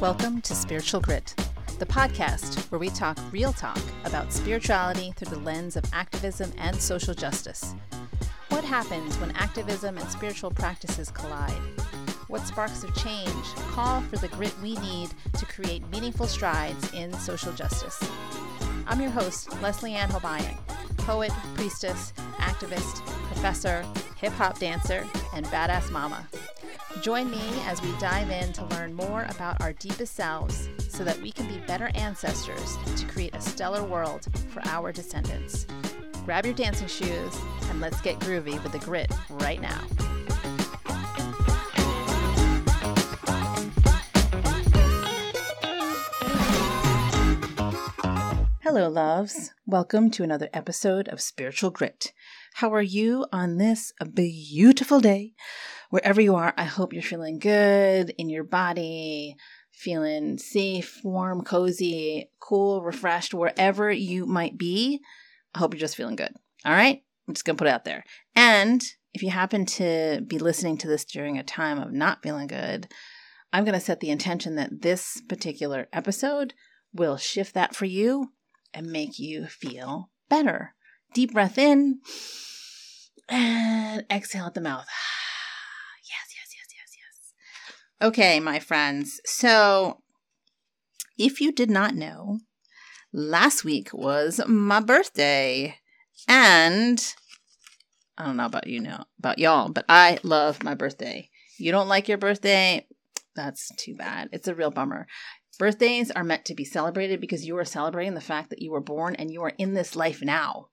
Welcome to Spiritual Grit, the podcast where we talk real talk about spirituality through the lens of activism and social justice. What happens when activism and spiritual practices collide? What sparks of change call for the grit we need to create meaningful strides in social justice? I'm your host, Leslie Ann Hobayan, poet, priestess, activist, professor, hip hop dancer, and badass mama. Join me as we dive in to learn more about our deepest selves so that we can be better ancestors to create a stellar world for our descendants. Grab your dancing shoes and let's get groovy with the grit right now. Hello, loves. Welcome to another episode of Spiritual Grit. How are you on this beautiful day? Wherever you are, I hope you're feeling good in your body, feeling safe, warm, cozy, cool, refreshed, wherever you might be. I hope you're just feeling good. All right? I'm just going to put it out there. And if you happen to be listening to this during a time of not feeling good, I'm going to set the intention that this particular episode will shift that for you and make you feel better. Deep breath in and exhale at the mouth. yes, yes, yes, yes, yes. Okay, my friends. So, if you did not know, last week was my birthday. And I don't know about you know about y'all, but I love my birthday. You don't like your birthday? That's too bad. It's a real bummer. Birthdays are meant to be celebrated because you are celebrating the fact that you were born and you are in this life now.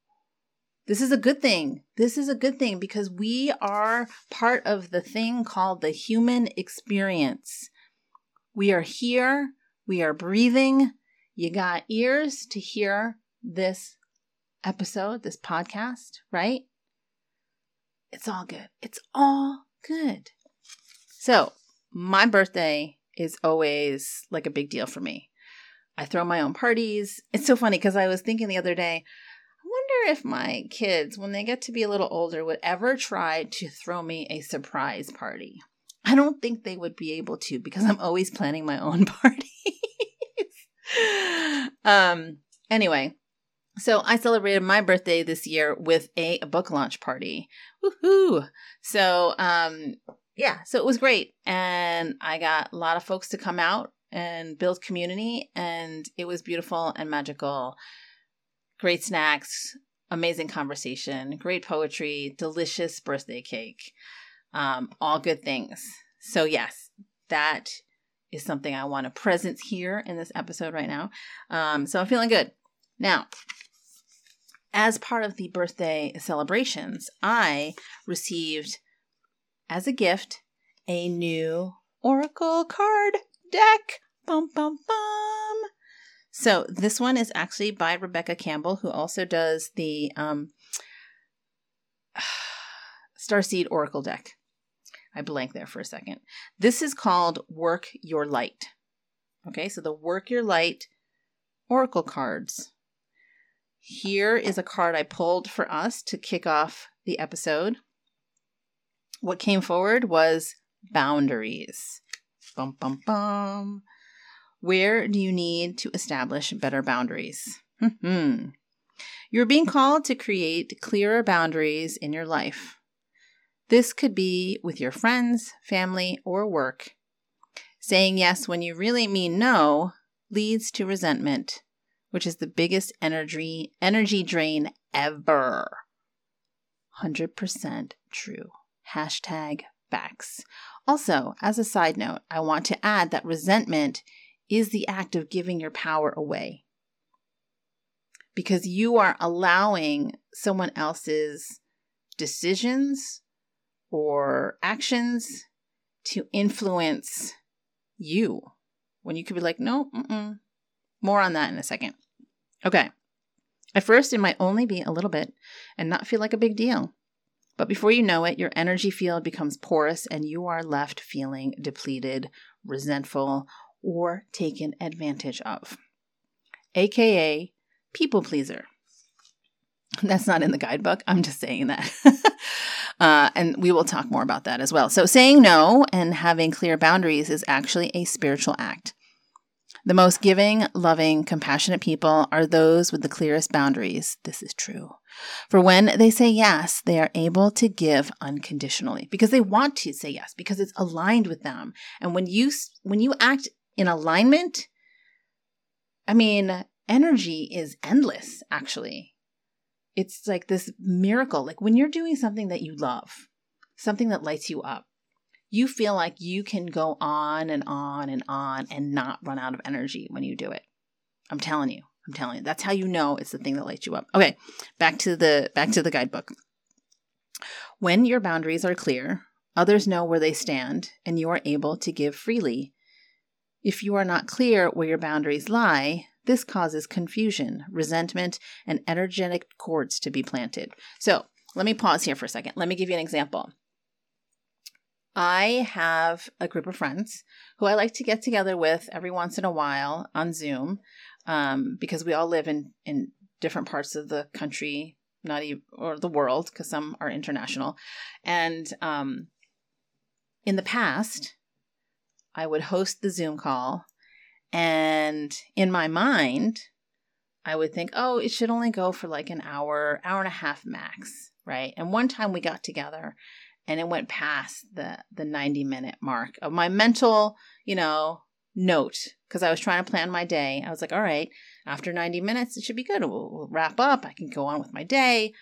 This is a good thing. This is a good thing because we are part of the thing called the human experience. We are here, we are breathing. You got ears to hear this episode, this podcast, right? It's all good. It's all good. So, my birthday is always like a big deal for me. I throw my own parties. It's so funny because I was thinking the other day, wonder if my kids, when they get to be a little older, would ever try to throw me a surprise party. I don't think they would be able to because I'm always planning my own parties. um anyway, so I celebrated my birthday this year with a, a book launch party. Woohoo! So um yeah, so it was great. And I got a lot of folks to come out and build community, and it was beautiful and magical. Great snacks, amazing conversation, great poetry, delicious birthday cake. Um, all good things. So, yes, that is something I want to presence here in this episode right now. Um, so, I'm feeling good. Now, as part of the birthday celebrations, I received as a gift a new Oracle card deck. Bum, bum, bum. So this one is actually by Rebecca Campbell, who also does the um, Starseed Oracle deck. I blank there for a second. This is called Work Your Light. Okay, so the Work Your Light Oracle cards. Here is a card I pulled for us to kick off the episode what came forward was boundaries. Bum, bum, bum. Where do you need to establish better boundaries? Hmm. You're being called to create clearer boundaries in your life. This could be with your friends, family, or work. Saying yes when you really mean no leads to resentment, which is the biggest energy energy drain ever. 100% true. Hashtag facts. Also, as a side note, I want to add that resentment is the act of giving your power away because you are allowing someone else's decisions or actions to influence you when you could be like, no, mm-mm. more on that in a second. Okay. At first, it might only be a little bit and not feel like a big deal. But before you know it, your energy field becomes porous and you are left feeling depleted, resentful, or taken advantage of. AKA people pleaser. That's not in the guidebook. I'm just saying that. uh, and we will talk more about that as well. So, saying no and having clear boundaries is actually a spiritual act. The most giving, loving, compassionate people are those with the clearest boundaries. This is true. For when they say yes, they are able to give unconditionally because they want to say yes because it's aligned with them. And when you when you act in alignment, I mean, energy is endless actually. It's like this miracle. Like when you're doing something that you love, something that lights you up, you feel like you can go on and on and on and not run out of energy when you do it. I'm telling you. I'm telling you. That's how you know it's the thing that lights you up. Okay, back to the back to the guidebook. When your boundaries are clear, others know where they stand and you are able to give freely. If you are not clear where your boundaries lie, this causes confusion, resentment, and energetic cords to be planted. So, let me pause here for a second. Let me give you an example. I have a group of friends who I like to get together with every once in a while on Zoom um, because we all live in, in different parts of the country, not even, or the world, because some are international. And um, in the past, I would host the Zoom call, and in my mind, I would think, oh, it should only go for like an hour, hour and a half max, right? And one time we got together and it went past the the 90 minute mark of my mental you know note because i was trying to plan my day. I was like all right after 90 minutes it should be good. We'll, we'll wrap up. I can go on with my day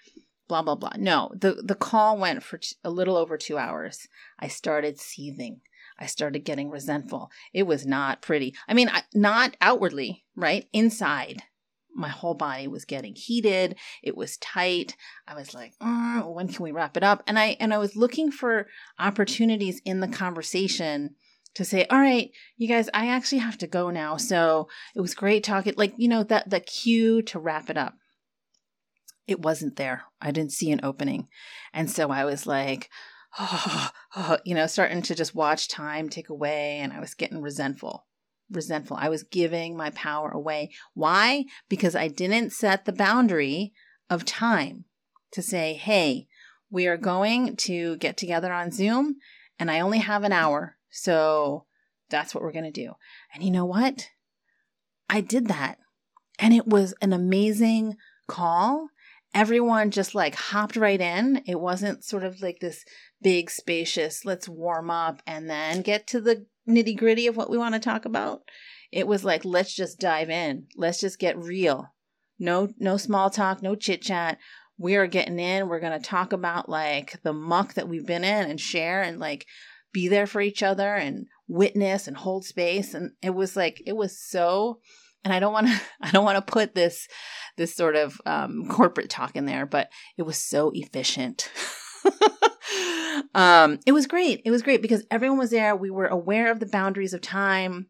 blah blah blah. No the the call went for t- a little over two hours. I started seething i started getting resentful. It was not pretty. I mean I, not outwardly right? Inside my whole body was getting heated. It was tight. I was like oh, when can we wrap it up? And i and i was looking for opportunities in the conversation to say all right you guys i actually have to go now. So it was great talking like you know that the cue to wrap it up. It wasn't there. I didn't see an opening. And so i was like oh, oh, you know starting to just watch time tick away and i was getting resentful resentful. I was giving my power away. Why? Because I didn't set the boundary of time to say, hey, we are going to get together on Zoom and I only have an hour. So that's what we're going to do. And you know what? I did that. And it was an amazing call. Everyone just like hopped right in. It wasn't sort of like this big, spacious, let's warm up and then get to the nitty gritty of what we want to talk about. It was like, let's just dive in. Let's just get real. No, no small talk, no chit chat. We are getting in. We're going to talk about like the muck that we've been in and share and like be there for each other and witness and hold space. And it was like, it was so, and I don't want to, I don't want to put this, this sort of um, corporate talk in there, but it was so efficient. um, it was great. It was great because everyone was there. We were aware of the boundaries of time.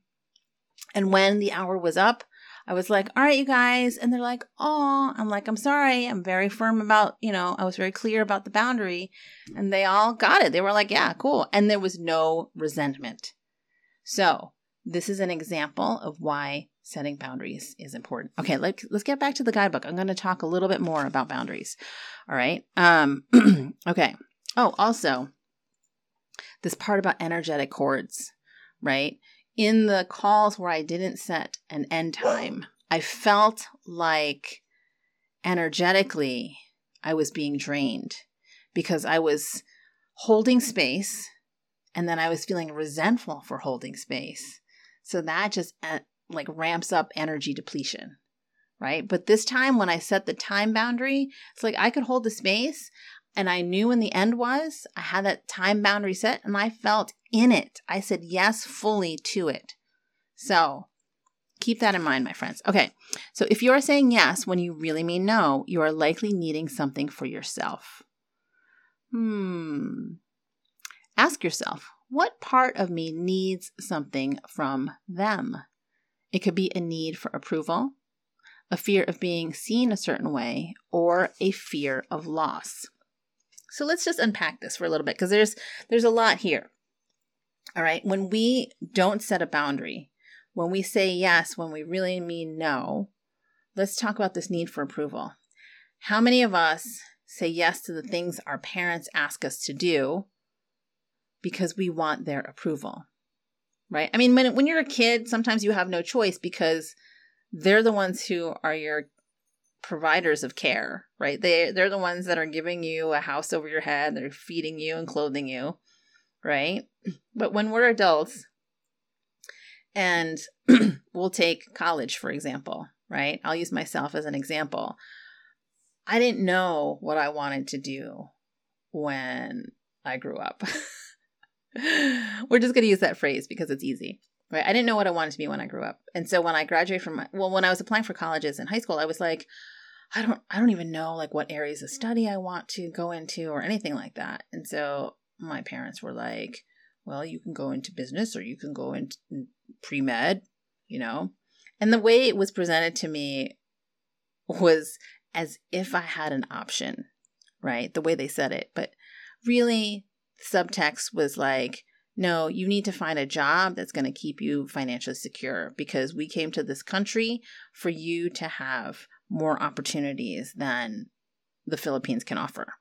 And when the hour was up, I was like, all right, you guys. And they're like, oh, I'm like, I'm sorry. I'm very firm about, you know, I was very clear about the boundary. And they all got it. They were like, yeah, cool. And there was no resentment. So this is an example of why setting boundaries is important. Okay, let, let's get back to the guidebook. I'm going to talk a little bit more about boundaries. All right. Um, okay. Oh, also, this part about energetic cords, right? In the calls where I didn't set an end time, I felt like energetically I was being drained because I was holding space and then I was feeling resentful for holding space. So that just uh, like ramps up energy depletion, right? But this time when I set the time boundary, it's like I could hold the space and I knew when the end was. I had that time boundary set and I felt in it. I said yes fully to it. So keep that in mind, my friends. Okay, so if you are saying yes when you really mean no, you are likely needing something for yourself. Hmm. Ask yourself, what part of me needs something from them? It could be a need for approval, a fear of being seen a certain way, or a fear of loss. So let's just unpack this for a little bit because there's there's a lot here. All right, when we don't set a boundary, when we say yes when we really mean no, let's talk about this need for approval. How many of us say yes to the things our parents ask us to do because we want their approval? right? I mean, when when you're a kid, sometimes you have no choice because they're the ones who are your providers of care, right? They they're the ones that are giving you a house over your head, they're feeding you and clothing you, right? But when we're adults and we'll take college for example, right? I'll use myself as an example. I didn't know what I wanted to do when I grew up. We're just going to use that phrase because it's easy. Right? I didn't know what I wanted to be when I grew up. And so when I graduated from well when I was applying for colleges in high school, I was like I don't I don't even know like what areas of study I want to go into or anything like that. And so my parents were like, well, you can go into business or you can go into pre-med, you know. And the way it was presented to me was as if I had an option, right? The way they said it. But really subtext was like, no, you need to find a job that's going to keep you financially secure because we came to this country for you to have more opportunities than the Philippines can offer.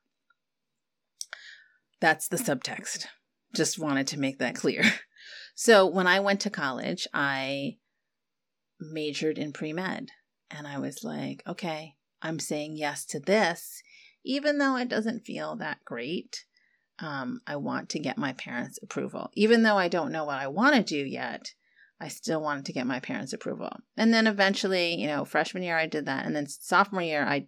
That's the subtext. Just wanted to make that clear. So when I went to college, I majored in pre med. And I was like, okay, I'm saying yes to this, even though it doesn't feel that great. Um, I want to get my parents' approval. Even though I don't know what I want to do yet, I still wanted to get my parents' approval. And then eventually, you know, freshman year I did that. And then sophomore year, I,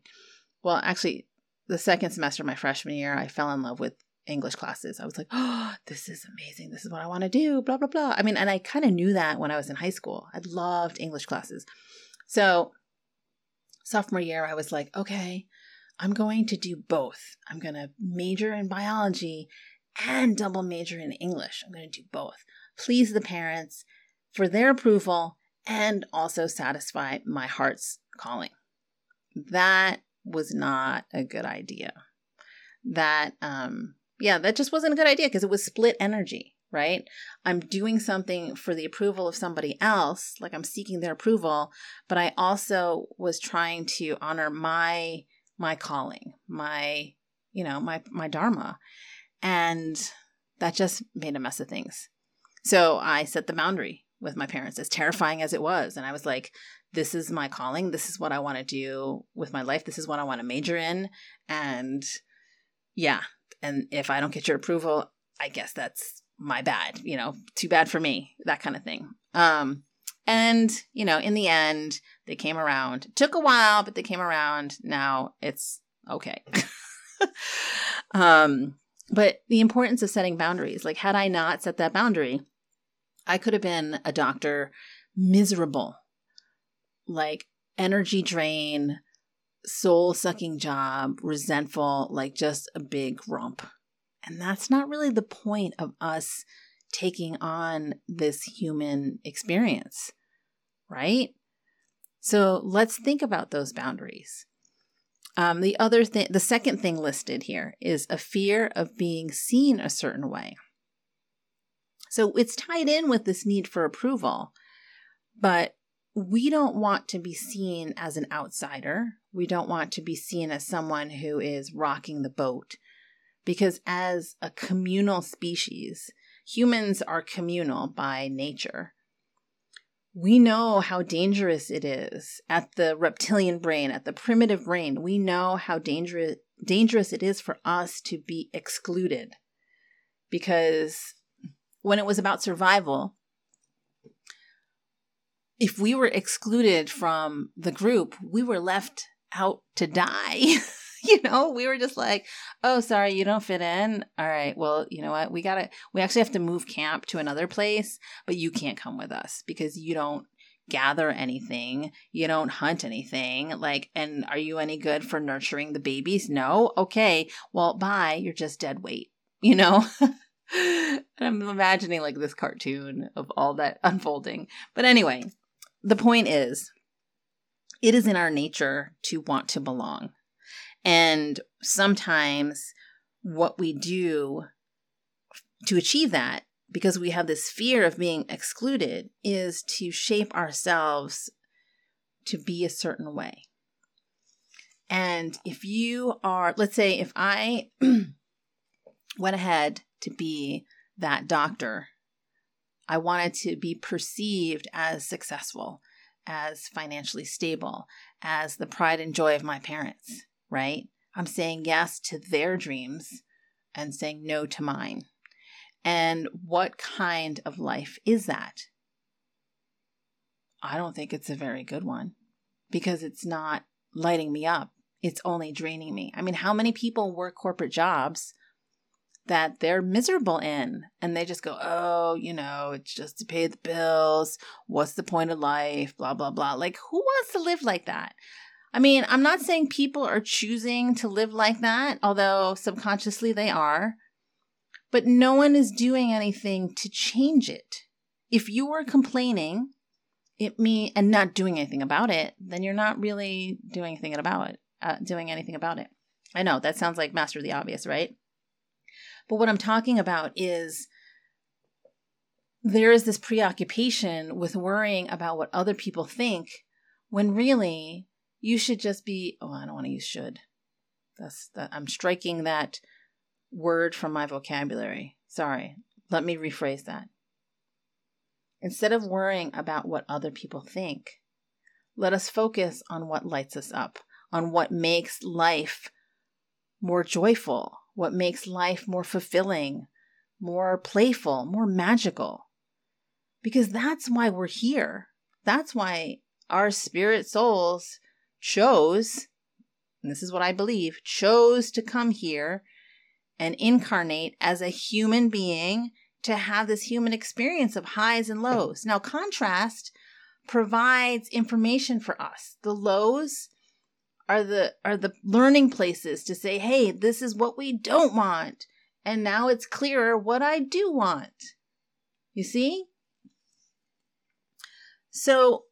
well, actually, the second semester, of my freshman year, I fell in love with English classes. I was like, oh, this is amazing. This is what I want to do, blah, blah, blah. I mean, and I kind of knew that when I was in high school. I loved English classes. So, sophomore year, I was like, okay, I'm going to do both. I'm going to major in biology and double major in English. I'm going to do both. Please the parents for their approval and also satisfy my heart's calling. That was not a good idea. That, um, yeah, that just wasn't a good idea because it was split energy, right? I'm doing something for the approval of somebody else, like I'm seeking their approval, but I also was trying to honor my my calling, my you know, my my dharma. And that just made a mess of things. So I set the boundary with my parents, as terrifying as it was. And I was like, this is my calling. This is what I want to do with my life. This is what I want to major in. And yeah. And if I don't get your approval, I guess that's my bad, you know, too bad for me, that kind of thing. Um, and, you know, in the end, they came around. It took a while, but they came around. Now it's okay. um, but the importance of setting boundaries, like, had I not set that boundary, I could have been a doctor, miserable, like energy drain, soul sucking job, resentful, like just a big rump. And that's not really the point of us taking on this human experience, right? So let's think about those boundaries. Um, the other thing, the second thing listed here is a fear of being seen a certain way. So it's tied in with this need for approval. But we don't want to be seen as an outsider. We don't want to be seen as someone who is rocking the boat. Because as a communal species, humans are communal by nature. We know how dangerous it is at the reptilian brain, at the primitive brain. We know how dangerous dangerous it is for us to be excluded because when it was about survival, if we were excluded from the group, we were left out to die. you know, we were just like, oh, sorry, you don't fit in. All right, well, you know what? We got to, we actually have to move camp to another place, but you can't come with us because you don't gather anything. You don't hunt anything. Like, and are you any good for nurturing the babies? No. Okay. Well, bye. You're just dead weight, you know? and I'm imagining like this cartoon of all that unfolding. But anyway, the point is, it is in our nature to want to belong. And sometimes what we do to achieve that, because we have this fear of being excluded, is to shape ourselves to be a certain way. And if you are, let's say, if I went ahead to be that doctor I wanted to be perceived as successful, as financially stable, as the pride and joy of my parents, right? I'm saying yes to their dreams and saying no to mine. And what kind of life is that? I don't think it's a very good one because it's not lighting me up. It's only draining me. I mean, how many people work corporate jobs that they're miserable in and they just go, oh, you know, it's just to pay the bills. What's the point of life? Blah, blah, blah. Like, who wants to live like that? I mean, I'm not saying people are choosing to live like that, although subconsciously they are, but no one is doing anything to change it. If you are complaining, it me and not doing anything about it, then you're not really doing anything about it. Uh, doing anything about it. I know that sounds like master the obvious, right? But what I'm talking about is there is this preoccupation with worrying about what other people think when really you should just be oh i don't want to use should. That's that i'm striking that word from my vocabulary. Sorry. Let me rephrase that. Instead of worrying about what other people think let us focus on what lights us up on what makes life more joyful what makes life more fulfilling more playful more magical because that's why we're here that's why our spirit souls chose, this is what I believe, chose to come here and incarnate as a human being to have this human experience of highs and lows. Now, contrast provides information for us. The lows are the are the learning places to say, "Hey, this is what we don't want." And now it's clearer what I do want. You see? So,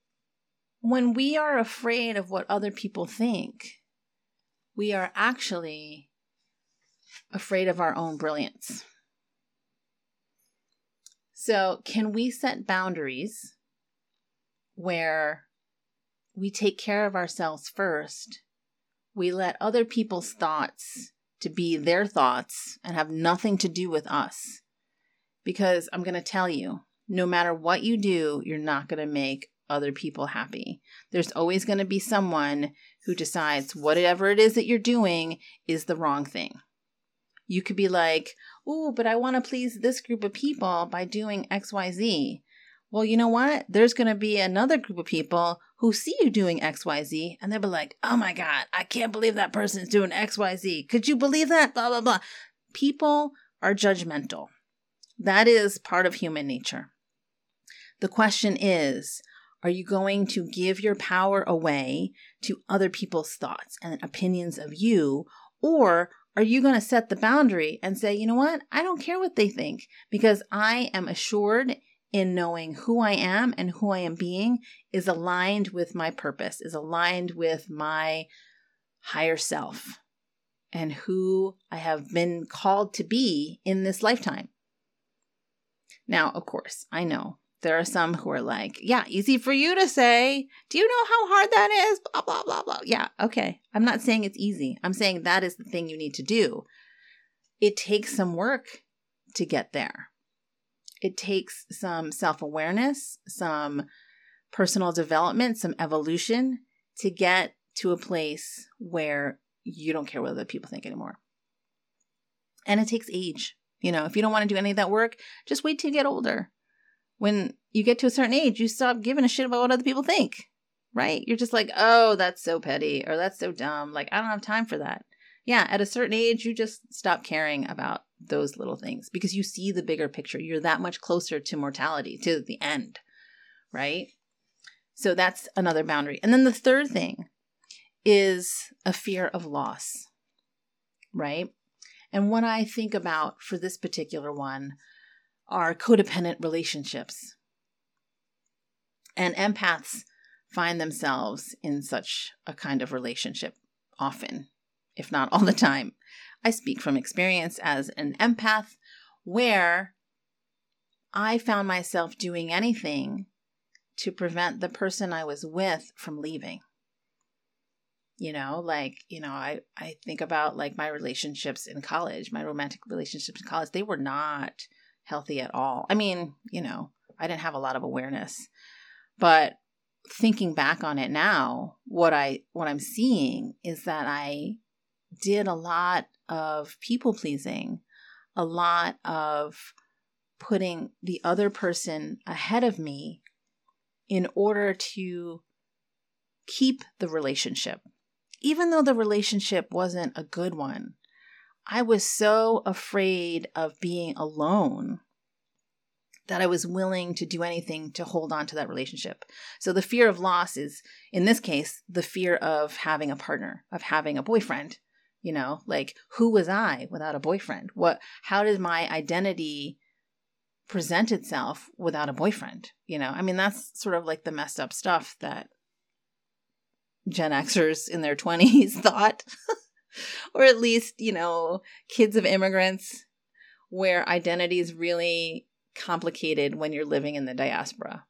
when we are afraid of what other people think, we are actually afraid of our own brilliance. So, can we set boundaries where we take care of ourselves first? We let other people's thoughts to be their thoughts and have nothing to do with us. Because I'm going to tell you, no matter what you do, you're not going to make other people happy. There's always going to be someone who decides whatever it is that you're doing is the wrong thing. You could be like, oh, but I want to please this group of people by doing XYZ. Well, you know what? There's going to be another group of people who see you doing XYZ and they'll be like, oh my God, I can't believe that person's doing XYZ. Could you believe that? Blah, blah, blah. People are judgmental. That is part of human nature. The question is, are you going to give your power away to other people's thoughts and opinions of you? Or are you going to set the boundary and say, you know what? I don't care what they think because I am assured in knowing who I am and who I am being is aligned with my purpose, is aligned with my higher self and who I have been called to be in this lifetime. Now, of course, I know there are some who are like, yeah, easy for you to say. Do you know how hard that is? Blah, blah, blah, blah. Yeah, okay. I'm not saying it's easy. I'm saying that is the thing you need to do. It takes some work to get there. It takes some self awareness, some personal development, some evolution to get to a place where you don't care what other people think anymore. And it takes age. You know, if you don't want to do any of that work, just wait till you get older when you get to a certain age, you stop giving a shit about what other people think, right? You're just like, oh, that's so petty or that's so dumb. Like, I don't have time for that. Yeah, at a certain age, you just stop caring about those little things because you see the bigger picture. You're that much closer to mortality, to the end, right? So that's another boundary. And then the third thing is a fear of loss, right? And what I think about for this particular one are codependent relationships. And empaths find themselves in such a kind of relationship often, if not all the time. I speak from experience as an empath where I found myself doing anything to prevent the person I was with from leaving. You know, like, you know, I, I think about like my relationships in college, my romantic relationships in college, they were not healthy at all. I mean, you know, I didn't have a lot of awareness. But thinking back on it now, what I what I'm seeing is that I did a lot of people pleasing, a lot of putting the other person ahead of me in order to keep the relationship. Even though the relationship wasn't a good one, I was so afraid of being alone that I was willing to do anything to hold on to that relationship. So the fear of loss is, in this case, the fear of having a partner, of having a boyfriend. You know, like who was I without a boyfriend? What, how did my identity present itself without a boyfriend? You know, I mean, that's sort of like the messed up stuff that Gen Xers in their 20s thought, or at least, you know, kids of immigrants where identity is really complicated when you're living in the diaspora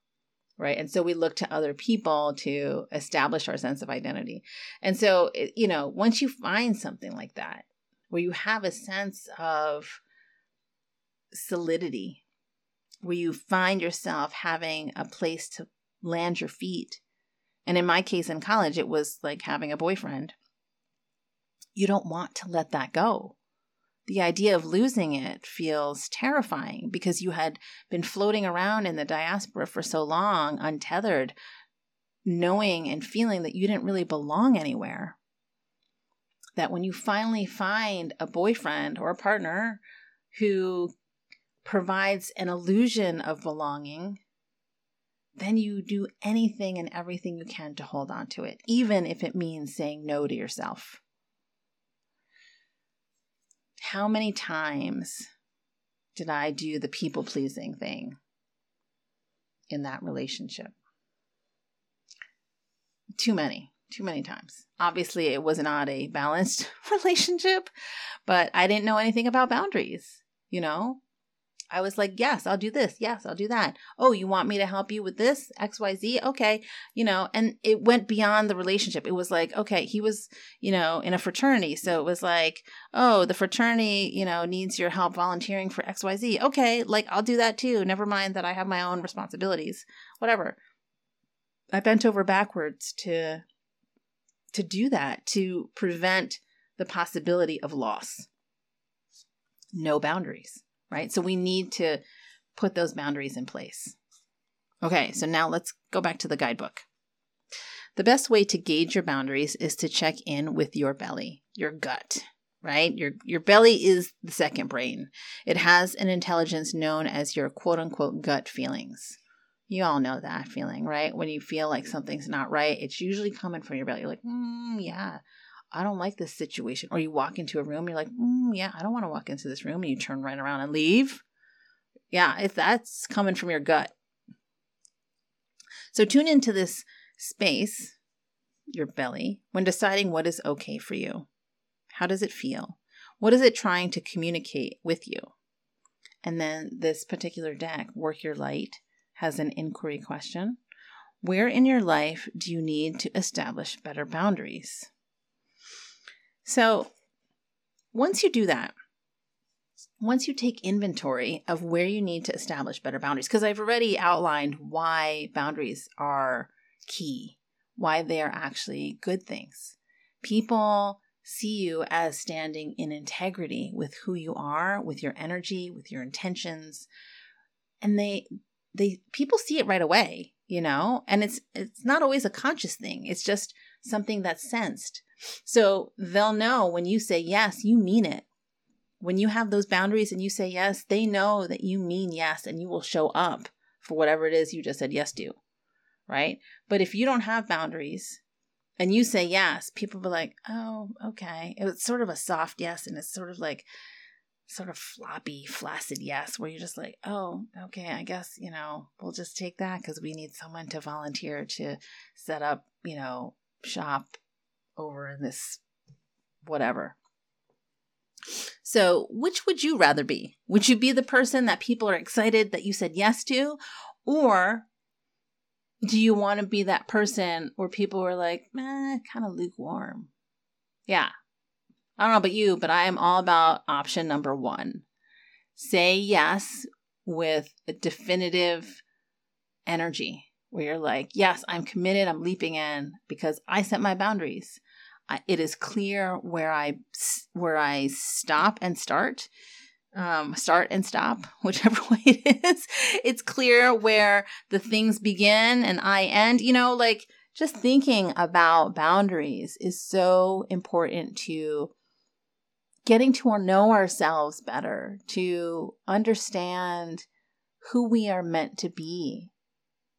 right? And so we look to other people to establish our sense of identity. And so you know once you find something like that where you have a sense of solidity where you find yourself having a place to land your feet and in my case in college it was like having a boyfriend you don't want to let that go the idea of losing it feels terrifying because you had been floating around in the diaspora for so long, untethered, knowing and feeling that you didn't really belong anywhere. That when you finally find a boyfriend or a partner who provides an illusion of belonging, then you do anything and everything you can to hold on to it, even if it means saying no to yourself. How many times did I do the people pleasing thing in that relationship? Too many, too many times. Obviously, it was not a balanced relationship, but I didn't know anything about boundaries, you know? I was like, yes, I'll do this. Yes, I'll do that. Oh, you want me to help you with this? XYZ? Okay. You know, and it went beyond the relationship. It was like, okay, he was, you know, in a fraternity. So it was like, oh, the fraternity, you know, needs your help volunteering for XYZ. Okay. Like, I'll do that too. Never mind that I have my own responsibilities. Whatever. I bent over backwards to to do that to prevent the possibility of loss. No boundaries right? So we need to put those boundaries in place. Okay, so now let's go back to the guidebook. The best way to gauge your boundaries is to check in with your belly, your gut, right? Your your belly is the second brain. It has an intelligence known as your quote unquote gut feelings. You all know that feeling, right? When you feel like something's not right, it's usually coming from your belly. You're like, mm, yeah, I don't like this situation. Or you walk into a room, you're like, mm, yeah, I don't want to walk into this room, and you turn right around and leave. Yeah, if that's coming from your gut. So tune into this space, your belly, when deciding what is okay for you. How does it feel? What is it trying to communicate with you? And then this particular deck, Work Your Light, has an inquiry question. Where in your life do you need to establish better boundaries? So once you do that, once you take inventory of where you need to establish better boundaries, because I've already outlined why boundaries are key, why they are actually good things. People see you as standing in integrity with who you are, with your energy, with your intentions, and they they people see it right away, you know? And it's it's not always a conscious thing. It's just something that's sensed. So they'll know when you say yes, you mean it. When you have those boundaries and you say yes, they know that you mean yes and you will show up for whatever it is you just said yes to. Right? But if you don't have boundaries and you say yes, people be like, oh, okay. It's sort of a soft yes and it's sort of like, sort of floppy, flaccid yes, where you're just like, oh, okay, I guess, you know, we'll just take that because we need someone to volunteer to set up, you know, shop over in this whatever. So, which would you rather be? Would you be the person that people are excited that you said yes to? Or do you want to be that person where people were like, eh, kind of lukewarm? Yeah. I don't know about you, but I am all about option number one. Say yes with a definitive energy where you're like, yes, I'm committed, I'm leaping in because I set my boundaries. it is clear where I where I stop and start, um, start and stop, whichever way it is. It's clear where the things begin and I end. You know, like just thinking about boundaries is so important to getting to know ourselves better, to understand who we are meant to be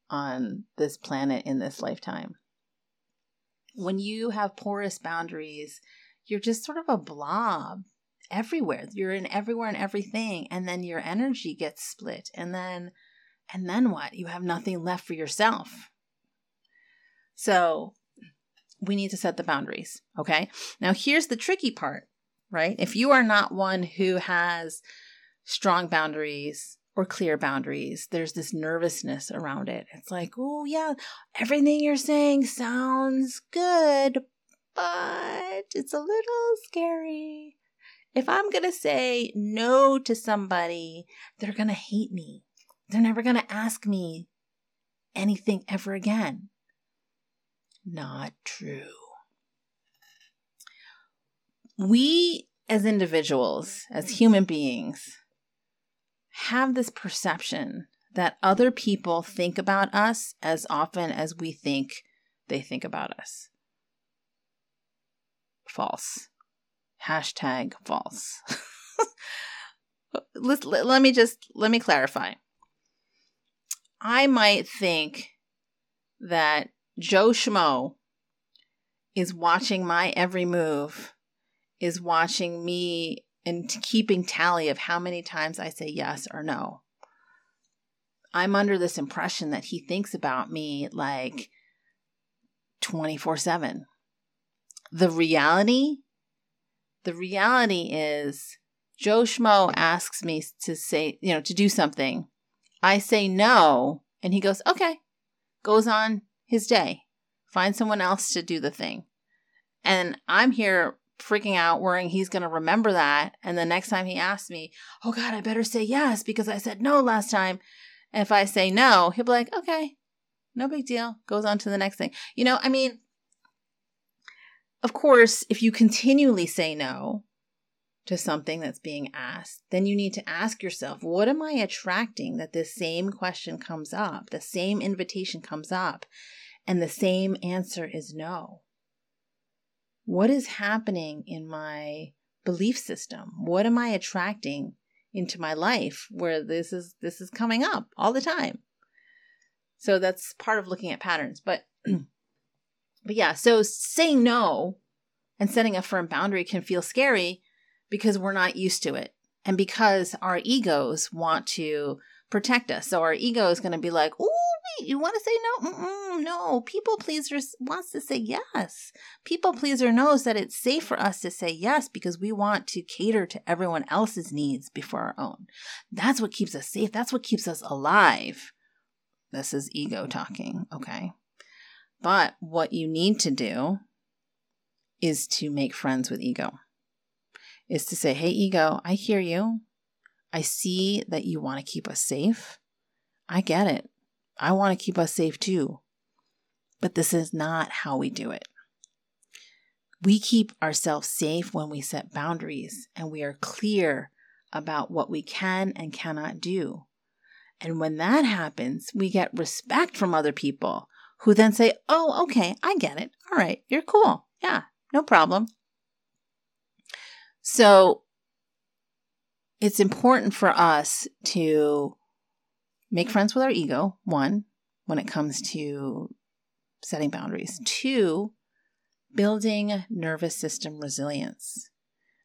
on this planet in this lifetime. When you have porous boundaries, you're just sort of a blob everywhere. You're in everywhere and everything and then your energy gets split and then and then what? You have nothing left for yourself. So, we need to set the boundaries, okay? Now here's the tricky part, right? If you are not one who has strong boundaries, or clear boundaries. There's this nervousness around it. It's like, oh, yeah, everything you're saying sounds good, but it's a little scary. If I'm going to say no to somebody, they're going to hate me. They're never going to ask me anything ever again. Not true. We, as individuals, as human beings, have this perception that other people think about us as often as we think they think about us. False. Hashtag false. let, let, let me just let me clarify. I might think that Joe Schmo is watching my every move, is watching me and keeping tally of how many times I say yes or no. I'm under this impression that he thinks about me like 24 7. The reality, the reality is Joe Schmo asks me to say, you know, to do something. I say no, and he goes, okay, goes on his day, find someone else to do the thing. And I'm here freaking out, worrying he's going to remember that. And the next time he asks me, oh God, I better say yes because I said no last time. If I say no, he'll be like, okay, no big deal. Goes on to the next thing. You know, I mean, of course, if you continually say no to something that's being asked, then you need to ask yourself, what am I attracting that this same question comes up, the same invitation comes up, and the same answer is no? What is happening in my belief system? What am I attracting into my life where this is this is coming up all the time? So that's part of looking at patterns. But but yeah, so saying no and setting a firm boundary can feel scary because we're not used to it. And because our egos want to protect us. So our ego is going to be like, "Ooh, you want to say no? Mm-mm, no. People pleaser wants to say yes. People pleaser knows that it's safe for us to say yes because we want to cater to everyone else's needs before our own. That's what keeps us safe. That's what keeps us alive. This is ego talking, okay? But what you need to do is to make friends with ego. Is to say, hey, ego, I hear you. I see that you want to keep us safe. I get it. I want to keep us safe too. But this is not how we do it. We keep ourselves safe when we set boundaries and we are clear about what we can and cannot do. And when that happens, we get respect from other people who then say, Oh, okay, I get it. All right, you're cool. Yeah, no problem. So it's important for us to make friends with our ego, one, when it comes to setting boundaries. Two, building nervous system resilience.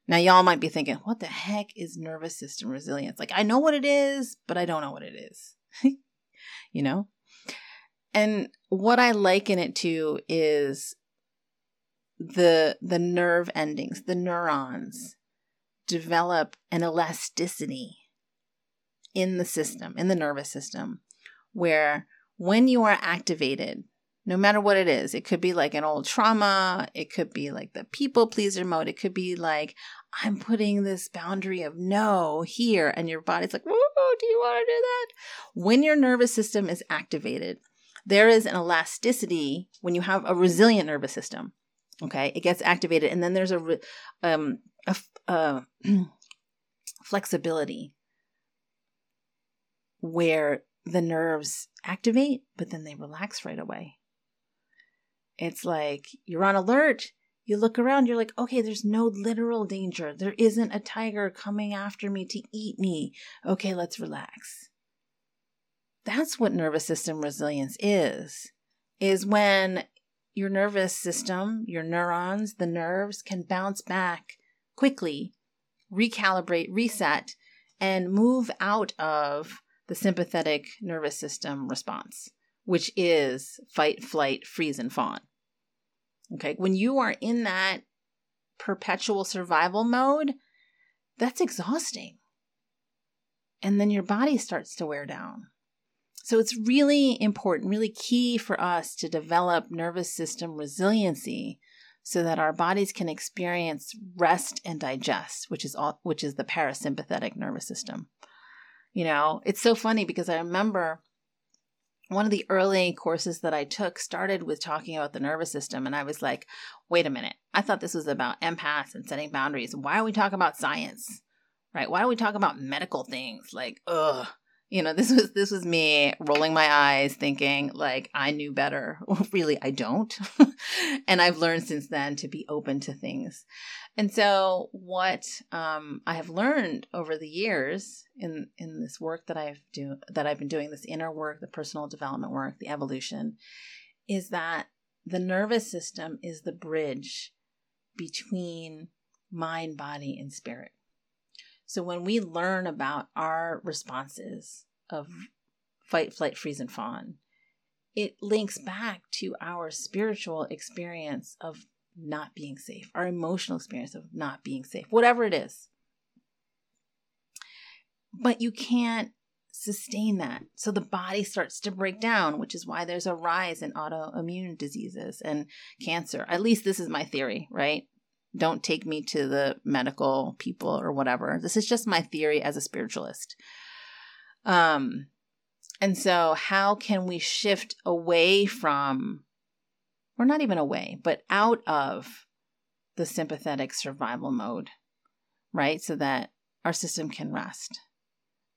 Now, y'all might be thinking, what the heck is nervous system resilience? Like, I know what it is, but I don't know what it is. you know? And what I liken it to is the the nerve endings, the neurons develop an elasticity in the system, in the nervous system, where when you are activated, no matter what it is, it could be like an old trauma, it could be like the people pleaser mode, it could be like, I'm putting this boundary of no here, and your body's like, do you want to do that? When your nervous system is activated, there is an elasticity when you have a resilient nervous system. Okay, it gets activated, and then there's a um a, a flexibility where the nerves activate, but then they relax right away. It's like you're on alert. You look around, you're like, okay, there's no literal danger. There isn't a tiger coming after me to eat me. Okay, let's relax. That's what nervous system resilience is. Is when your nervous system, your neurons, the nerves can bounce back quickly, recalibrate, reset, and move out of the sympathetic nervous system response, which is fight, flight, freeze, and fawn. Okay, when you are in that perpetual survival mode, that's exhausting. And then your body starts to wear down. So it's really important, really key for us to develop nervous system resiliency so that our bodies can experience rest and digest, which is all which is the parasympathetic nervous system. You know, it's so funny because I remember one of the early courses that I took started with talking about the nervous system. And I was like, wait a minute. I thought this was about empaths and setting boundaries. Why are we talking about science? Right? Why do we talk about medical things? Like, ugh, you know this was this was me rolling my eyes thinking like i knew better. Really i don't. And i've learned since then to be open to things. And so what um, i have learned over the years in in this work that i've do that i've been doing this inner work the personal development work the evolution is that the nervous system is the bridge between mind body and spirit so when we learn about our responses of mm-hmm. fight, flight, freeze, and fawn, it links back to our spiritual experience of not being safe, our emotional experience of not being safe, whatever it is. But you can't sustain that. So the body starts to break down, which is why there's a rise in autoimmune diseases and cancer. At least this is my theory, right? Don't take me to the medical people or whatever. This is just my theory as a spiritualist. Um, and so, how can we shift away from, or not even away, but out of the sympathetic survival mode, right? So that our system can rest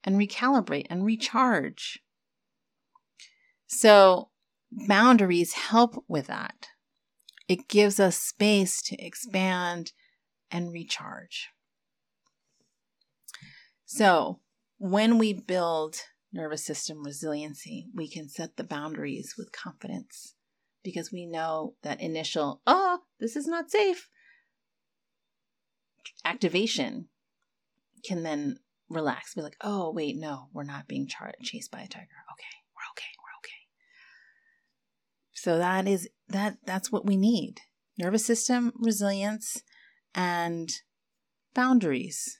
and recalibrate and recharge. So, boundaries help with that. It gives us space to expand and recharge. So, when we build nervous system resiliency, we can set the boundaries with confidence because we know that initial, oh, this is not safe, activation can then relax, be like, oh, wait, no, we're not being char- chased by a tiger. Okay. So that is that that's what we need. Nervous system resilience and boundaries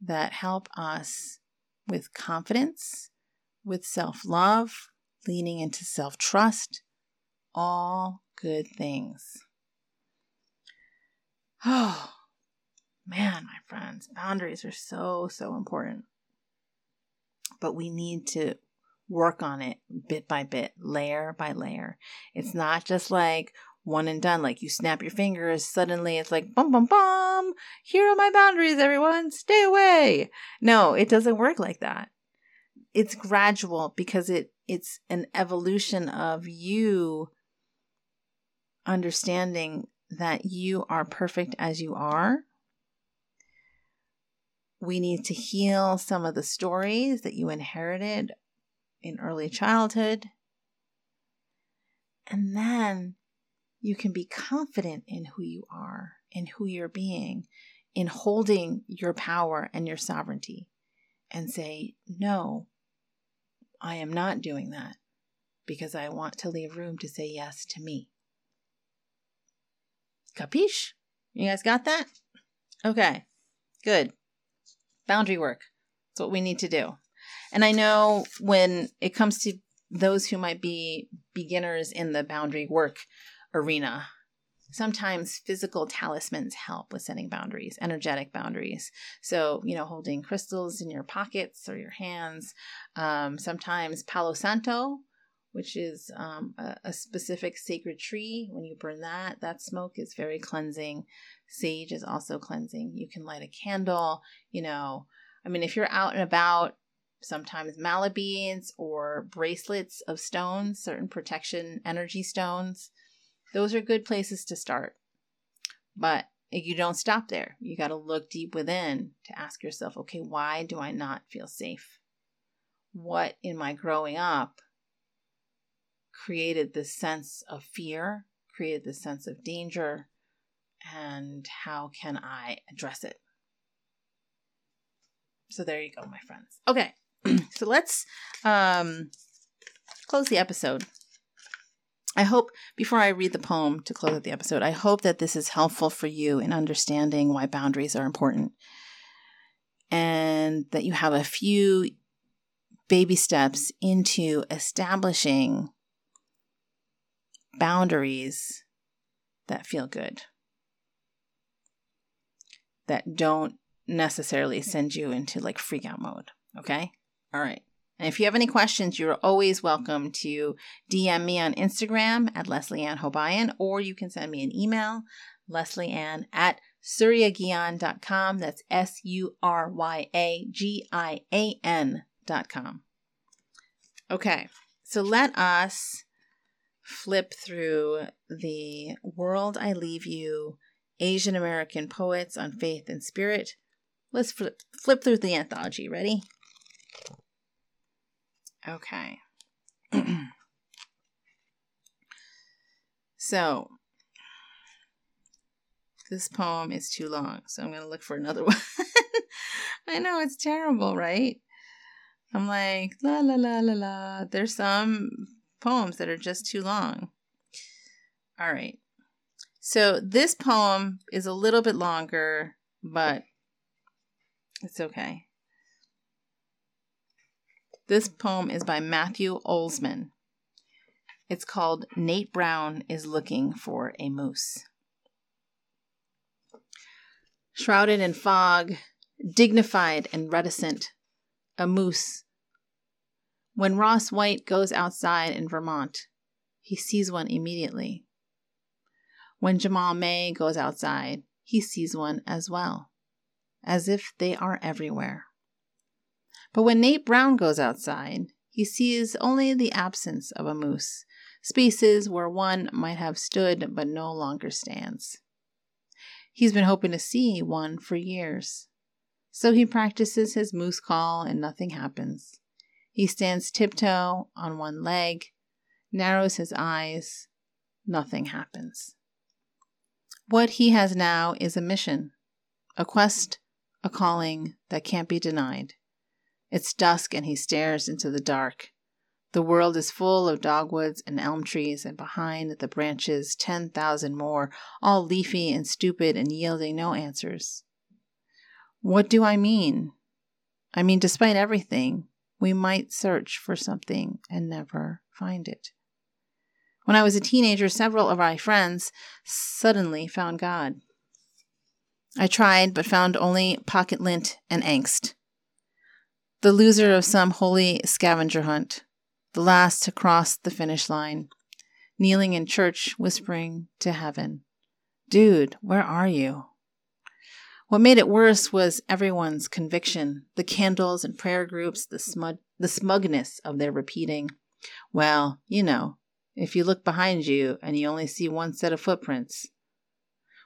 that help us with confidence, with self-love, leaning into self-trust, all good things. Oh, man, my friends, boundaries are so, so important. But we need to work on it bit by bit, layer by layer. It's not just like one and done, like you snap your fingers, suddenly it's like, bum, bum, bum, here are my boundaries, everyone, stay away. No, it doesn't work like that. It's gradual because it it's an evolution of you understanding that you are perfect as you are. We need to heal some of the stories that you inherited in early childhood. And then you can be confident in who you are, in who you're being, in holding your power and your sovereignty, and say, No, I am not doing that because I want to leave room to say yes to me. Capiche? You guys got that? Okay, good. Boundary work. That's what we need to do. And I know when it comes to those who might be beginners in the boundary work arena, Sometimes physical talismans help with setting boundaries, energetic boundaries. So, you know, holding crystals in your pockets or your hands. Um, sometimes Palo Santo, which is um, a, a specific sacred tree. When you burn that, that smoke is very cleansing. Sage is also cleansing. You can light a candle, you know. I mean, if you're out and about, sometimes mala beads or bracelets of stones, certain protection energy stones, those are good places to start. But you don't stop there. You got to look deep within to ask yourself, okay, why do I not feel safe? What in my growing up created this sense of fear, created this sense of danger, and how can I address it? So there you go, my friends. Okay, so let's um, close the episode. I hope, before I read the poem to close out the episode, I hope that this is helpful for you in understanding why boundaries are important and that you have a few baby steps into establishing boundaries that feel good, that don't necessarily send you into like freak out mode. Okay? All right. And if you have any questions, you're always welcome to DM me on Instagram at Leslie-Ann Hobayan, or you can send me an email, lesley-ann at suryagian.com. That's S U R Y A G I A N.com. Okay, so let us flip through the World I Leave You Asian American Poets on Faith and Spirit. Let's flip, flip through the anthology. Ready? Okay. so, this poem is too long, so I'm going to look for another one. I know it's terrible, right? I'm like, la la la la la. There's some poems that are just too long. All right. So this poem is a little bit longer, but it's okay. This poem is by Matthew Olzmann. It's called Nate Brown is Looking for a Moose. Shrouded in fog, dignified and reticent, a moose. When Ross White goes outside in Vermont, he sees one immediately. When Jamaal May goes outside, he sees one as well, as if they are everywhere. But when Nate Brown goes outside, he sees only the absence of a moose, spaces where one might have stood but no longer stands. He's been hoping to see one for years. So he practices his moose call and nothing happens. He stands tiptoe on one leg, narrows his eyes, nothing happens. What he has now is a mission, a quest, a calling that can't be denied. It's dusk and he stares into the dark. The world is full of dogwoods and elm trees, and behind the branches, 10,000 more, all leafy and stupid and yielding no answers. What do I mean? I mean, despite everything, we might search for something and never find it. When I was a teenager, several of my friends suddenly found God. I tried, but found only pocket lint and angst the loser of some holy scavenger hunt, the last to cross the finish line, kneeling in church, whispering to heaven, Dude, where are you? What made it worse was everyone's conviction, the candles and prayer groups, the, smug- the smugness of their repeating, Well, you know, if you look behind you and you only see one set of footprints.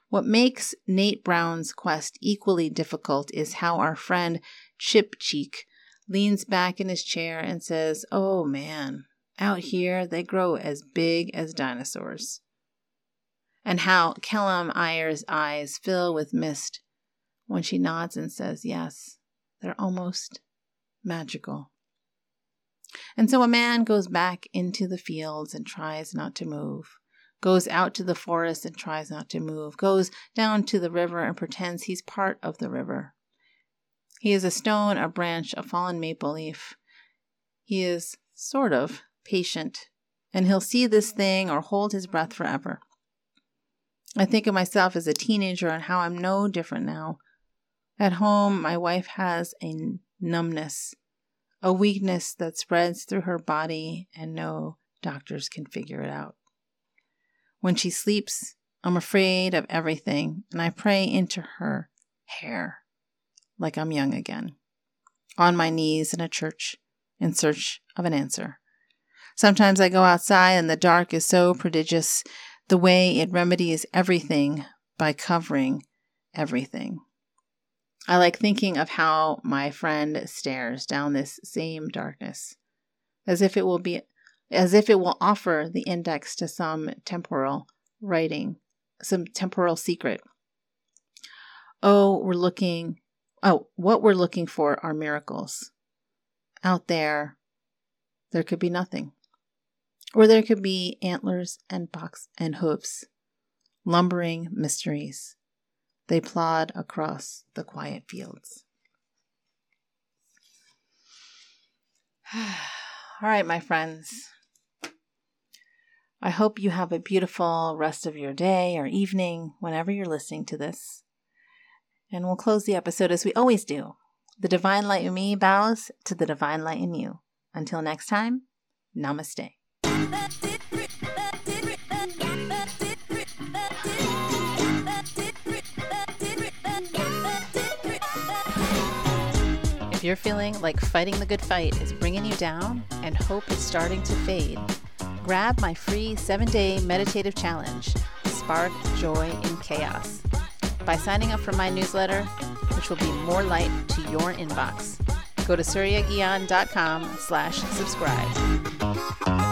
What makes Nate Brown's quest equally difficult is how our friend Chip Cheek leans back in his chair and says, Oh man, out here they grow as big as dinosaurs. And how Kellam Ayer's eyes fill with mist when she nods and says, Yes, they're almost magical. And so a man goes back into the fields and tries not to move, goes out to the forest and tries not to move, goes down to the river and pretends he's part of the river. He is a stone, a branch, a fallen maple leaf. He is sort of patient, and he'll see this thing or hold his breath forever. I think of myself as a teenager and how I'm no different now. At home, my wife has a numbness, a weakness that spreads through her body, and no doctors can figure it out. When she sleeps, I'm afraid of everything, and I pray into her hair like I'm young again, on my knees in a church in search of an answer. Sometimes I go outside, and the dark is so prodigious, the way it remedies everything by covering everything. I like thinking of how my friend stares down this same darkness, as if it will be as if it will offer the index to some temporal writing, some temporal secret. Oh, we're looking oh, what we're looking for are miracles. Out there, there could be nothing. Or there could be antlers and box and hooves, lumbering mysteries. They plod across the quiet fields. All right, my friends. I hope you have a beautiful rest of your day or evening whenever you're listening to this. And we'll close the episode as we always do. The divine light in me bows to the divine light in you. Until next time, namaste. If you're feeling like fighting the good fight is bringing you down and hope is starting to fade, grab my free seven day meditative challenge, Spark Joy in Chaos, by signing up for my newsletter, which will be more light to your inbox. Go to suryagian.com slash subscribe.